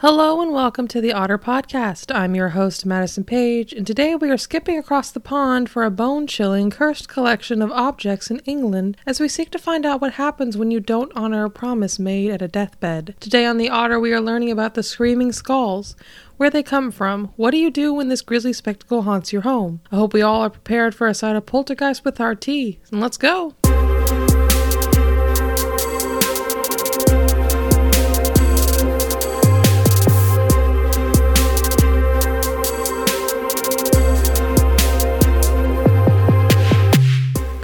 Hello and welcome to the Odder Podcast. I'm your host, Madison Page, and today we are skipping across the pond for a bone chilling, cursed collection of objects in England as we seek to find out what happens when you don't honor a promise made at a deathbed. Today on the Odder, we are learning about the Screaming Skulls, where they come from, what do you do when this grisly spectacle haunts your home. I hope we all are prepared for a sight of poltergeist with our tea, and let's go!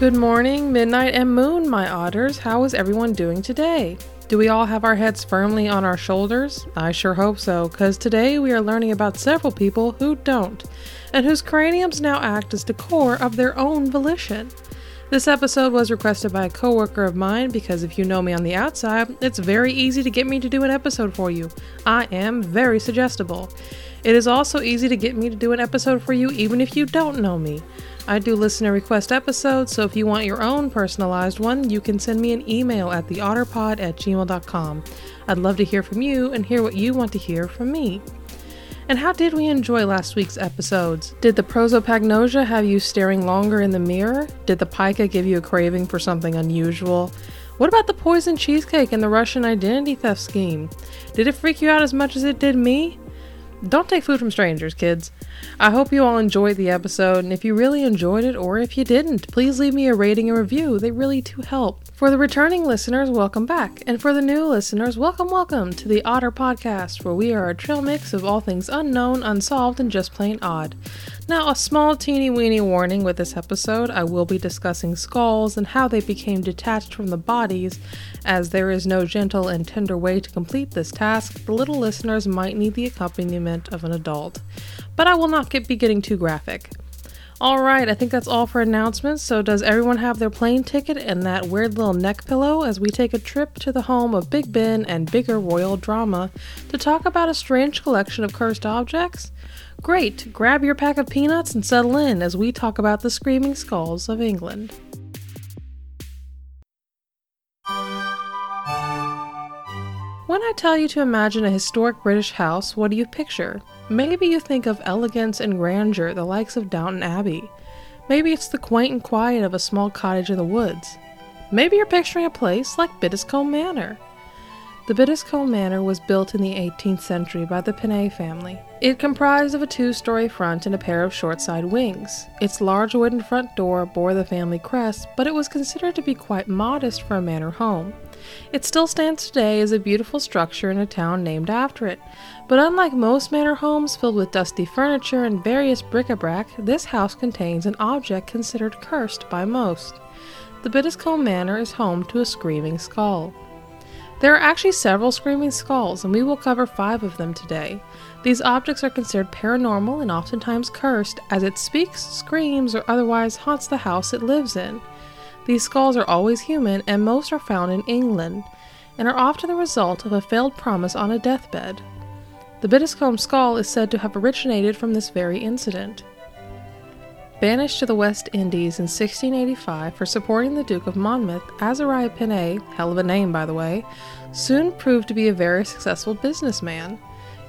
Good morning, midnight, and moon, my otters. How is everyone doing today? Do we all have our heads firmly on our shoulders? I sure hope so, because today we are learning about several people who don't, and whose craniums now act as decor of their own volition. This episode was requested by a coworker of mine because if you know me on the outside, it's very easy to get me to do an episode for you. I am very suggestible. It is also easy to get me to do an episode for you even if you don't know me. I do listener request episodes, so if you want your own personalized one, you can send me an email at theodderpod at gmail.com. I'd love to hear from you and hear what you want to hear from me. And how did we enjoy last week's episodes? Did the prosopagnosia have you staring longer in the mirror? Did the pica give you a craving for something unusual? What about the poison cheesecake and the Russian identity theft scheme? Did it freak you out as much as it did me? Don't take food from strangers, kids. I hope you all enjoyed the episode, and if you really enjoyed it or if you didn't, please leave me a rating and review. They really do help. For the returning listeners, welcome back. And for the new listeners, welcome, welcome to the Odder Podcast, where we are a trail mix of all things unknown, unsolved, and just plain odd. Now, a small teeny weeny warning with this episode I will be discussing skulls and how they became detached from the bodies. As there is no gentle and tender way to complete this task, the little listeners might need the accompaniment of an adult. But I will not get, be getting too graphic. All right, I think that's all for announcements. So, does everyone have their plane ticket and that weird little neck pillow as we take a trip to the home of Big Ben and bigger royal drama to talk about a strange collection of cursed objects? Great, grab your pack of peanuts and settle in as we talk about the screaming skulls of England. When I tell you to imagine a historic British house, what do you picture? Maybe you think of elegance and grandeur, the likes of Downton Abbey. Maybe it's the quaint and quiet of a small cottage in the woods. Maybe you're picturing a place like Bettiscombe Manor. The Bettiscombe Manor was built in the 18th century by the Pinney family. It comprised of a two-story front and a pair of short-side wings. Its large wooden front door bore the family crest, but it was considered to be quite modest for a manor home. It still stands today as a beautiful structure in a town named after it. But unlike most manor homes filled with dusty furniture and various bric-a-brac, this house contains an object considered cursed by most. The Bettiscombe Manor is home to a screaming skull. There are actually several screaming skulls, and we will cover five of them today. These objects are considered paranormal and oftentimes cursed, as it speaks, screams, or otherwise haunts the house it lives in. These skulls are always human, and most are found in England, and are often the result of a failed promise on a deathbed. The Bettiscombe skull is said to have originated from this very incident. Banished to the West Indies in 1685 for supporting the Duke of Monmouth, Azariah Pinney, hell of a name by the way, soon proved to be a very successful businessman.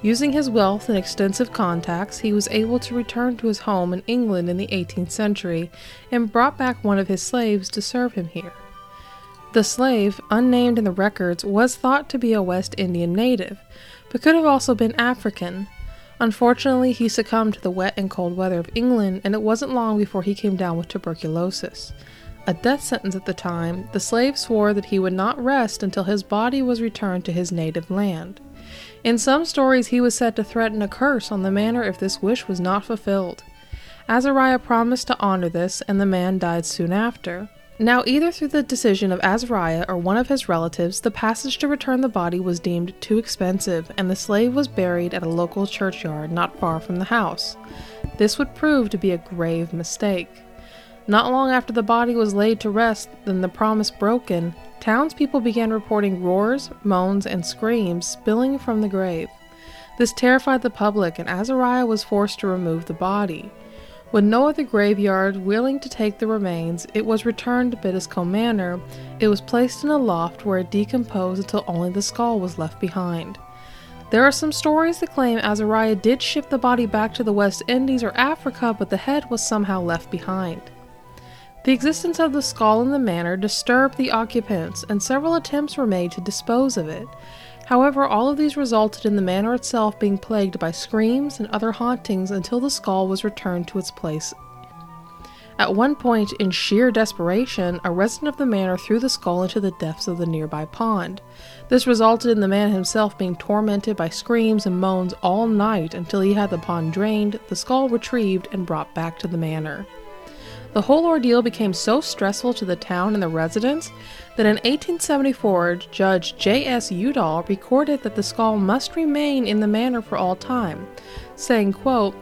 Using his wealth and extensive contacts, he was able to return to his home in England in the 18th century and brought back one of his slaves to serve him here. The slave, unnamed in the records, was thought to be a West Indian native, but could have also been African. Unfortunately, he succumbed to the wet and cold weather of England, and it wasn't long before he came down with tuberculosis. A death sentence at the time, the slave swore that he would not rest until his body was returned to his native land. In some stories, he was said to threaten a curse on the manor if this wish was not fulfilled. Azariah promised to honor this, and the man died soon after. Now, either through the decision of Azariah or one of his relatives, the passage to return the body was deemed too expensive, and the slave was buried at a local churchyard not far from the house. This would prove to be a grave mistake. Not long after the body was laid to rest and the promise broken, townspeople began reporting roars, moans, and screams spilling from the grave. This terrified the public, and Azariah was forced to remove the body. With no other graveyard willing to take the remains, it was returned to Bettiscombe Manor. It was placed in a loft where it decomposed until only the skull was left behind. There are some stories that claim Azariah did ship the body back to the West Indies or Africa, but the head was somehow left behind. The existence of the skull in the manor disturbed the occupants, and several attempts were made to dispose of it. However, all of these resulted in the manor itself being plagued by screams and other hauntings until the skull was returned to its place. At one point, in sheer desperation, a resident of the manor threw the skull into the depths of the nearby pond. This resulted in the man himself being tormented by screams and moans all night until he had the pond drained, the skull retrieved, and brought back to the manor. The whole ordeal became so stressful to the town and the residents that in 1874 Judge J.S. Udal recorded that the skull must remain in the manor for all time, saying, quote,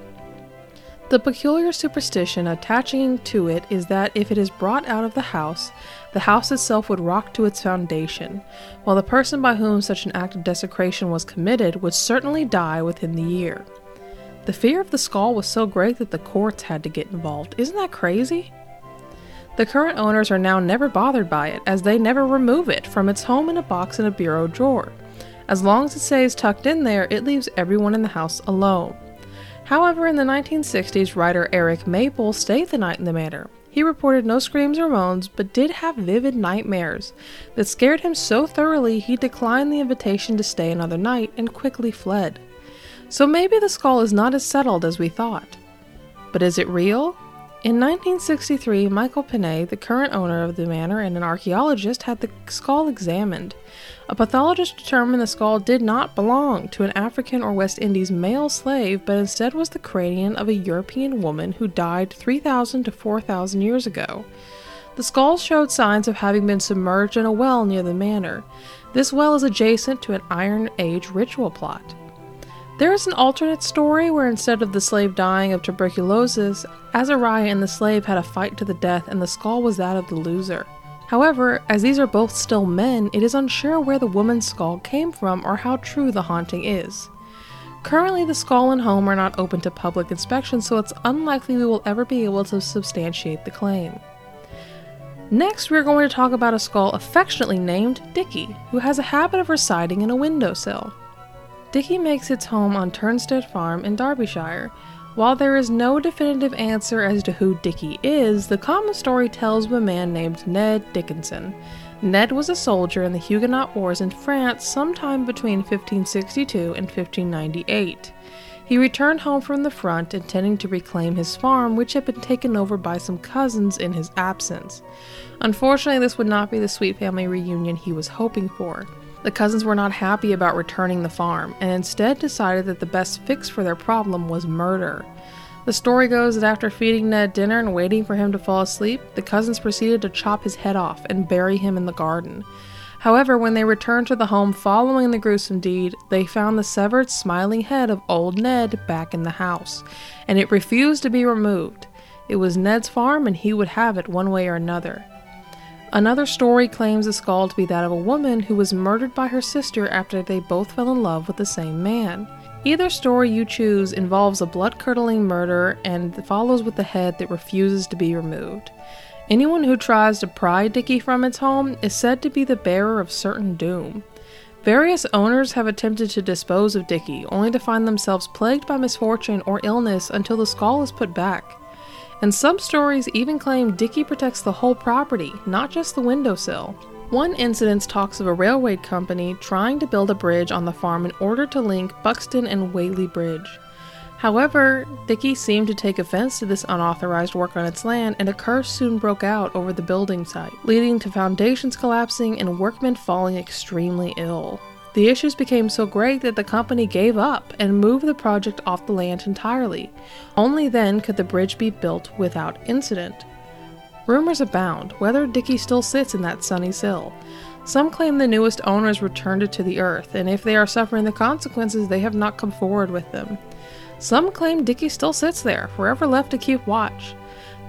the peculiar superstition attaching to it is that if it is brought out of the house, the house itself would rock to its foundation, while the person by whom such an act of desecration was committed would certainly die within the year. The fear of the skull was so great that the courts had to get involved. Isn't that crazy? The current owners are now never bothered by it, as they never remove it from its home in a box in a bureau drawer. As long as it stays tucked in there, it leaves everyone in the house alone. However, in the 1960s, writer Eric Maple stayed the night in the manor. He reported no screams or moans, but did have vivid nightmares that scared him so thoroughly he declined the invitation to stay another night and quickly fled. So maybe the skull is not as settled as we thought. But is it real? In 1963, Michael Pinney, the current owner of the manor and an archaeologist, had the skull examined. A pathologist determined the skull did not belong to an African or West Indies male slave, but instead was the cranium of a European woman who died 3,000 to 4,000 years ago. The skull showed signs of having been submerged in a well near the manor. This well is adjacent to an Iron Age ritual plot. There is an alternate story where instead of the slave dying of tuberculosis, Azariah and the slave had a fight to the death and the skull was that of the loser. However, as these are both still men, it is unsure where the woman's skull came from or how true the haunting is. Currently, the skull and home are not open to public inspection, so it's unlikely we will ever be able to substantiate the claim. Next, we're going to talk about a skull affectionately named Dicky, who has a habit of residing in a windowsill. Dicky makes its home on Tunstead Farm in Derbyshire. While there is no definitive answer as to who Dicky is, the common story tells of a man named Ned Dickinson. Ned was a soldier in the Huguenot Wars in France sometime between 1562 and 1598. He returned home from the front intending to reclaim his farm, which had been taken over by some cousins in his absence. Unfortunately, this would not be the sweet family reunion he was hoping for. The cousins were not happy about returning the farm and instead decided that the best fix for their problem was murder. The story goes that after feeding Ned dinner and waiting for him to fall asleep, the cousins proceeded to chop his head off and bury him in the garden. However, when they returned to the home following the gruesome deed, they found the severed, smiling head of old Ned back in the house, and it refused to be removed. It was Ned's farm and he would have it one way or another. Another story claims the skull to be that of a woman who was murdered by her sister after they both fell in love with the same man. Either story you choose involves a blood curdling murder and follows with the head that refuses to be removed. Anyone who tries to pry Dicky from its home is said to be the bearer of certain doom. Various owners have attempted to dispose of Dicky, only to find themselves plagued by misfortune or illness until the skull is put back and some stories even claim Dicky protects the whole property, not just the windowsill. One incident talks of a railway company trying to build a bridge on the farm in order to link Buxton and Whateley Bridge. However, Dicky seemed to take offense to this unauthorized work on its land, and a curse soon broke out over the building site, leading to foundations collapsing and workmen falling extremely ill. The issues became so great that the company gave up and moved the project off the land entirely. Only then could the bridge be built without incident. Rumors abound whether Dicky still sits in that sunny sill. Some claim the newest owners returned it to the earth, and if they are suffering the consequences, they have not come forward with them. Some claim Dicky still sits there, forever left to keep watch.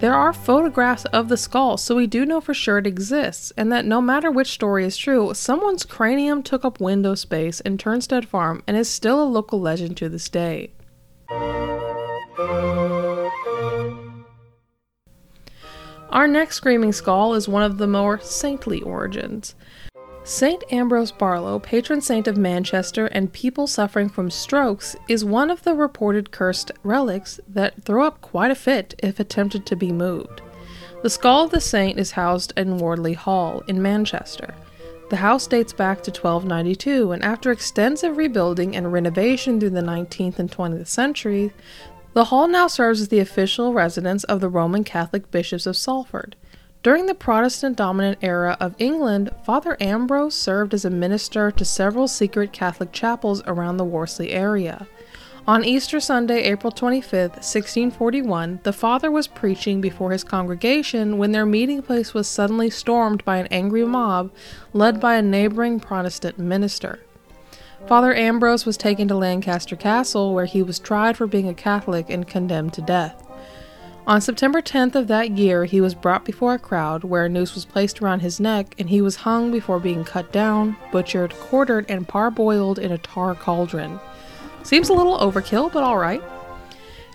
There are photographs of the skull, so we do know for sure it exists, and that no matter which story is true, someone's cranium took up window space in Tunstead Farm and is still a local legend to this day. Our next screaming skull is one of the more saintly origins. St. Ambrose Barlow, patron saint of Manchester and people suffering from strokes, is one of the reported cursed relics that throw up quite a fit if attempted to be moved. The skull of the saint is housed in Wardley Hall in Manchester. The house dates back to 1292, and after extensive rebuilding and renovation through the 19th and 20th century, the hall now serves as the official residence of the Roman Catholic bishops of Salford. During the Protestant dominant era of England, Father Ambrose served as a minister to several secret Catholic chapels around the Worsley area. On Easter Sunday, April 25, 1641, the father was preaching before his congregation when their meeting place was suddenly stormed by an angry mob led by a neighboring Protestant minister. Father Ambrose was taken to Lancaster Castle, where he was tried for being a Catholic and condemned to death. On September 10th of that year, he was brought before a crowd where a noose was placed around his neck and he was hung before being cut down, butchered, quartered, and parboiled in a tar cauldron. Seems a little overkill, but alright.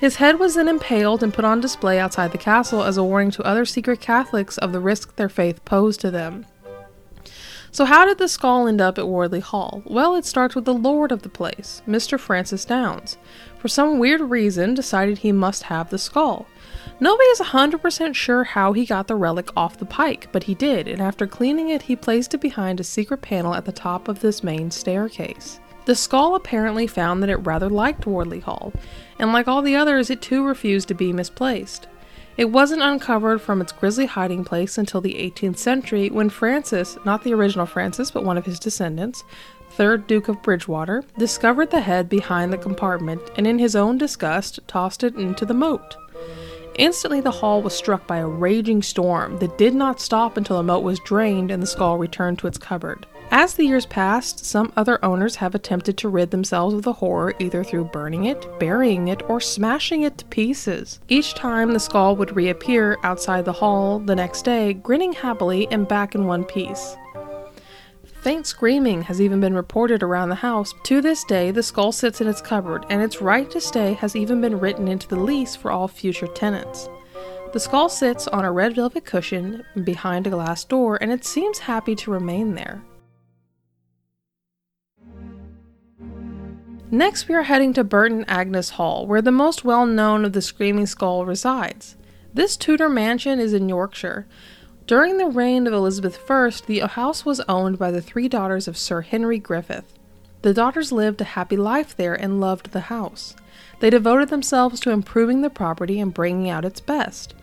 His head was then impaled and put on display outside the castle as a warning to other secret Catholics of the risk their faith posed to them. So, how did the skull end up at Wardley Hall? Well, it starts with the lord of the place, Mr. Francis Downes. For some weird reason, decided he must have the skull. Nobody is 100% sure how he got the relic off the pike, but he did, and after cleaning it, he placed it behind a secret panel at the top of this main staircase. The skull apparently found that it rather liked Wardley Hall, and like all the others, it too refused to be misplaced. It wasn't uncovered from its grisly hiding place until the 18th century when Francis, not the original Francis but one of his descendants, 3rd Duke of Bridgewater, discovered the head behind the compartment and in his own disgust tossed it into the moat. Instantly, the hall was struck by a raging storm that did not stop until the moat was drained and the skull returned to its cupboard. As the years passed, some other owners have attempted to rid themselves of the horror either through burning it, burying it, or smashing it to pieces. Each time, the skull would reappear outside the hall the next day, grinning happily and back in one piece. Faint screaming has even been reported around the house. To this day, the skull sits in its cupboard, and its right to stay has even been written into the lease for all future tenants. The skull sits on a red velvet cushion behind a glass door, and it seems happy to remain there. Next, we are heading to Burton Agnes Hall, where the most well known of the Screaming Skull resides. This Tudor mansion is in Yorkshire, during the reign of Elizabeth I, the house was owned by the three daughters of Sir Henry Griffith. The daughters lived a happy life there and loved the house. They devoted themselves to improving the property and bringing out its best.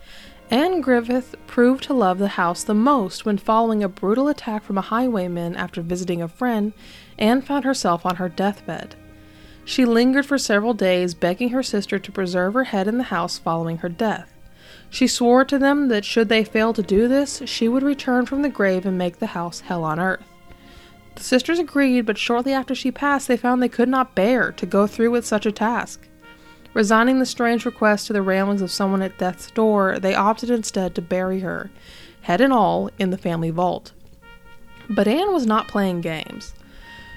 Anne Griffith proved to love the house the most when, following a brutal attack from a highwayman after visiting a friend, Anne found herself on her deathbed. She lingered for several days, begging her sister to preserve her head in the house following her death. She swore to them that should they fail to do this, she would return from the grave and make the house hell on earth. The sisters agreed, but shortly after she passed, they found they could not bear to go through with such a task. Resigning the strange request to the railings of someone at death's door, they opted instead to bury her, head and all, in the family vault. But Anne was not playing games.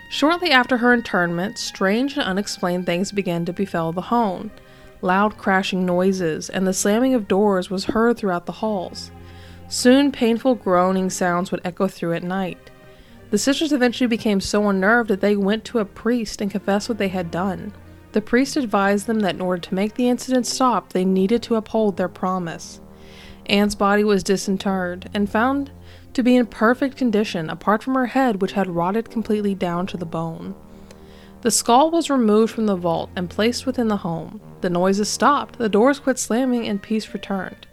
Shortly after her internment, strange and unexplained things began to befall the home. Loud crashing noises and the slamming of doors was heard throughout the halls. Soon, painful groaning sounds would echo through at night. The sisters eventually became so unnerved that they went to a priest and confessed what they had done. The priest advised them that in order to make the incident stop, they needed to uphold their promise. Anne's body was disinterred and found to be in perfect condition, apart from her head, which had rotted completely down to the bone. The skull was removed from the vault and placed within the home. The noises stopped, the doors quit slamming, and peace returned.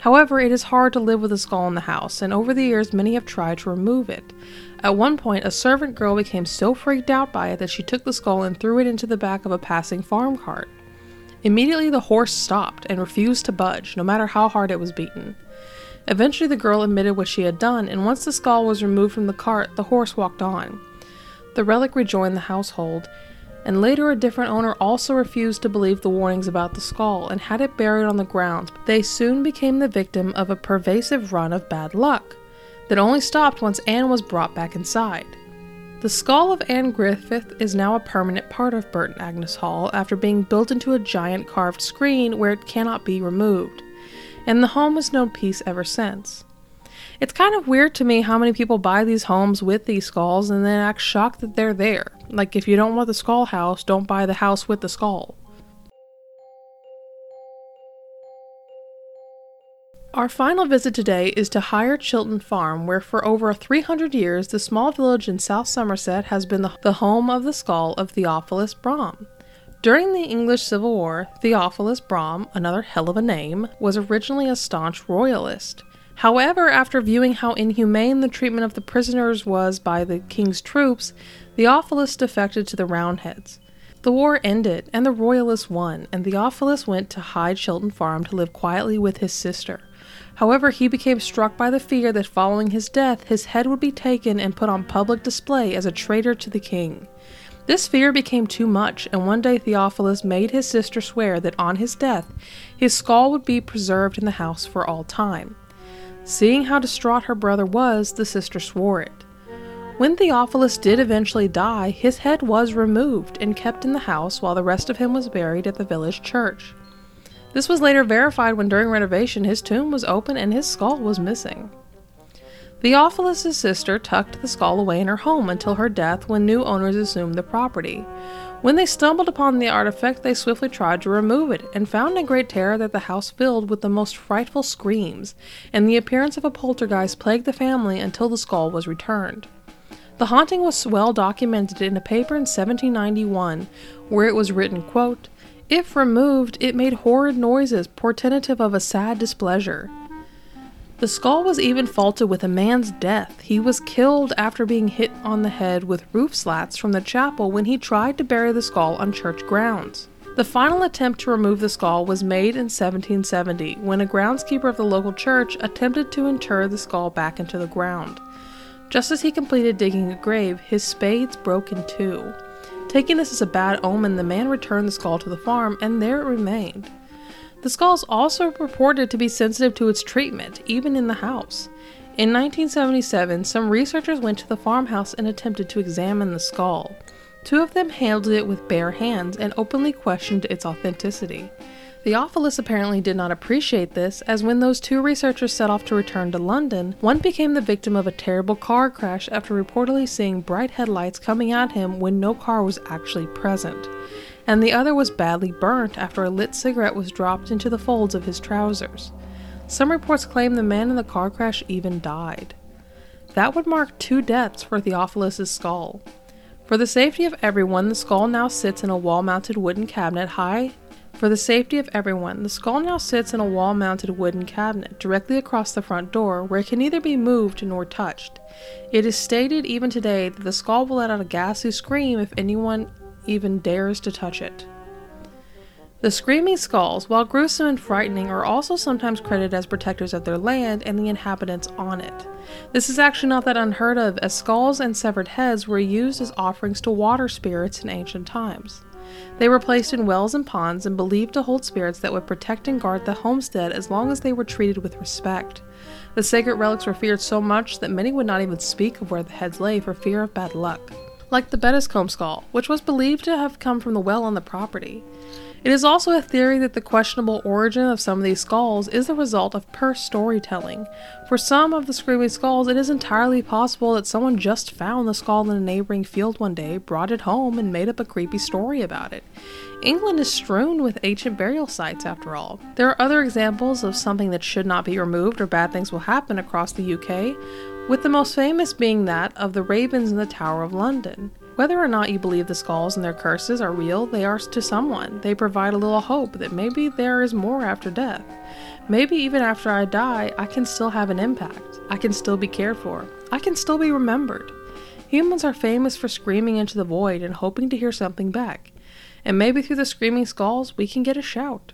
However, it is hard to live with a skull in the house, and over the years many have tried to remove it. At one point, a servant girl became so freaked out by it that she took the skull and threw it into the back of a passing farm cart. Immediately, the horse stopped and refused to budge, no matter how hard it was beaten. Eventually, the girl admitted what she had done, and once the skull was removed from the cart, the horse walked on. The relic rejoined the household, and later a different owner also refused to believe the warnings about the skull and had it buried on the grounds. But they soon became the victim of a pervasive run of bad luck that only stopped once Anne was brought back inside. The skull of Anne Griffith is now a permanent part of Burton Agnes Hall after being built into a giant carved screen where it cannot be removed, and the home has known peace ever since. It's kind of weird to me how many people buy these homes with these skulls and then act shocked that they're there. Like, if you don't want the skull house, don't buy the house with the skull. Our final visit today is to Higher Chilton Farm, where for over 300 years the small village in South Somerset has been the, home of the skull of Theophilus Brom. During the English Civil War, Theophilus Brom, another hell of a name, was originally a staunch royalist. However, after viewing how inhumane the treatment of the prisoners was by the king's troops, Theophilus defected to the Roundheads. The war ended, and the Royalists won, and Theophilus went to Higher Chilton Farm to live quietly with his sister. However, he became struck by the fear that following his death, his head would be taken and put on public display as a traitor to the king. This fear became too much, and one day Theophilus made his sister swear that on his death, his skull would be preserved in the house for all time. Seeing how distraught her brother was, the sister swore it. When Theophilus did eventually die, his head was removed and kept in the house while the rest of him was buried at the village church. This was later verified when during renovation his tomb was open and his skull was missing. Theophilus' sister tucked the skull away in her home until her death when new owners assumed the property. When they stumbled upon the artifact, they swiftly tried to remove it and found in great terror that the house filled with the most frightful screams, and the appearance of a poltergeist plagued the family until the skull was returned. The haunting was well documented in a paper in 1791 where it was written, quote, if removed, it made horrid noises portentative of a sad displeasure. The skull was even faulted with a man's death. He was killed after being hit on the head with roof slats from the chapel when he tried to bury the skull on church grounds. The final attempt to remove the skull was made in 1770 when a groundskeeper of the local church attempted to inter the skull back into the ground. Just as he completed digging a grave, his spades broke in two. Taking this as a bad omen, the man returned the skull to the farm, and there it remained. The skull is also reported to be sensitive to its treatment, even in the house. In 1977, some researchers went to the farmhouse and attempted to examine the skull. Two of them handled it with bare hands and openly questioned its authenticity. Theophilus apparently did not appreciate this, as when those two researchers set off to return to London, one became the victim of a terrible car crash after reportedly seeing bright headlights coming at him when no car was actually present, and the other was badly burnt after a lit cigarette was dropped into the folds of his trousers. Some reports claim the man in the car crash even died. That would mark two deaths for Theophilus's skull. For the safety of everyone, the skull now sits in a wall mounted wooden cabinet high for the safety of everyone, the skull now sits in a wall mounted wooden cabinet directly across the front door where it can neither be moved nor touched. It is stated even today that the skull will let out a ghastly scream if anyone even dares to touch it. The screaming skulls, while gruesome and frightening, are also sometimes credited as protectors of their land and the inhabitants on it. This is actually not that unheard of, as skulls and severed heads were used as offerings to water spirits in ancient times. They were placed in wells and ponds and believed to hold spirits that would protect and guard the homestead as long as they were treated with respect. The sacred relics were feared so much that many would not even speak of where the heads lay for fear of bad luck. Like the Bettiscombe skull, which was believed to have come from the well on the property. It is also a theory that the questionable origin of some of these skulls is the result of purse storytelling. For some of the screaming skulls, it is entirely possible that someone just found the skull in a neighboring field one day, brought it home, and made up a creepy story about it. England is strewn with ancient burial sites, after all. There are other examples of something that should not be removed or bad things will happen across the UK, with the most famous being that of the ravens in the Tower of London. Whether or not you believe the skulls and their curses are real, they are to someone. They provide a little hope that maybe there is more after death. Maybe even after I die, I can still have an impact. I can still be cared for. I can still be remembered. Humans are famous for screaming into the void and hoping to hear something back. And maybe through the screaming skulls, we can get a shout.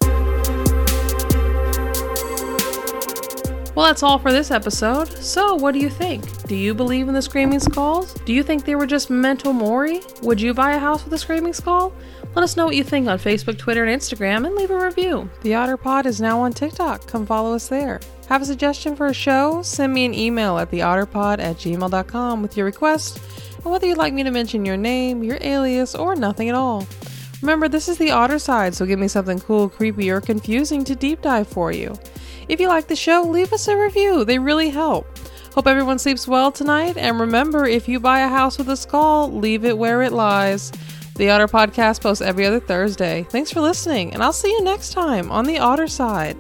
Well, that's all for this episode. So, what do you think? Do you believe in the Screaming Skulls? Do you think they were just memento mori? Would you buy a house with a Screaming Skull? Let us know what you think on Facebook, Twitter, and Instagram, and leave a review. The Odder Pod is now on TikTok. Come follow us there. Have a suggestion for a show? Send me an email at theodderpod at gmail.com with your request and whether you'd like me to mention your name, your alias, or nothing at all. Remember, this is the odder side, so give me something cool, creepy, or confusing to deep dive for you. If you like the show, leave us a review, they really help. Hope everyone sleeps well tonight. And remember, if you buy a house with a skull, leave it where it lies. The Odder Podcast posts every other Thursday. Thanks for listening, and I'll see you next time on the Odder Side.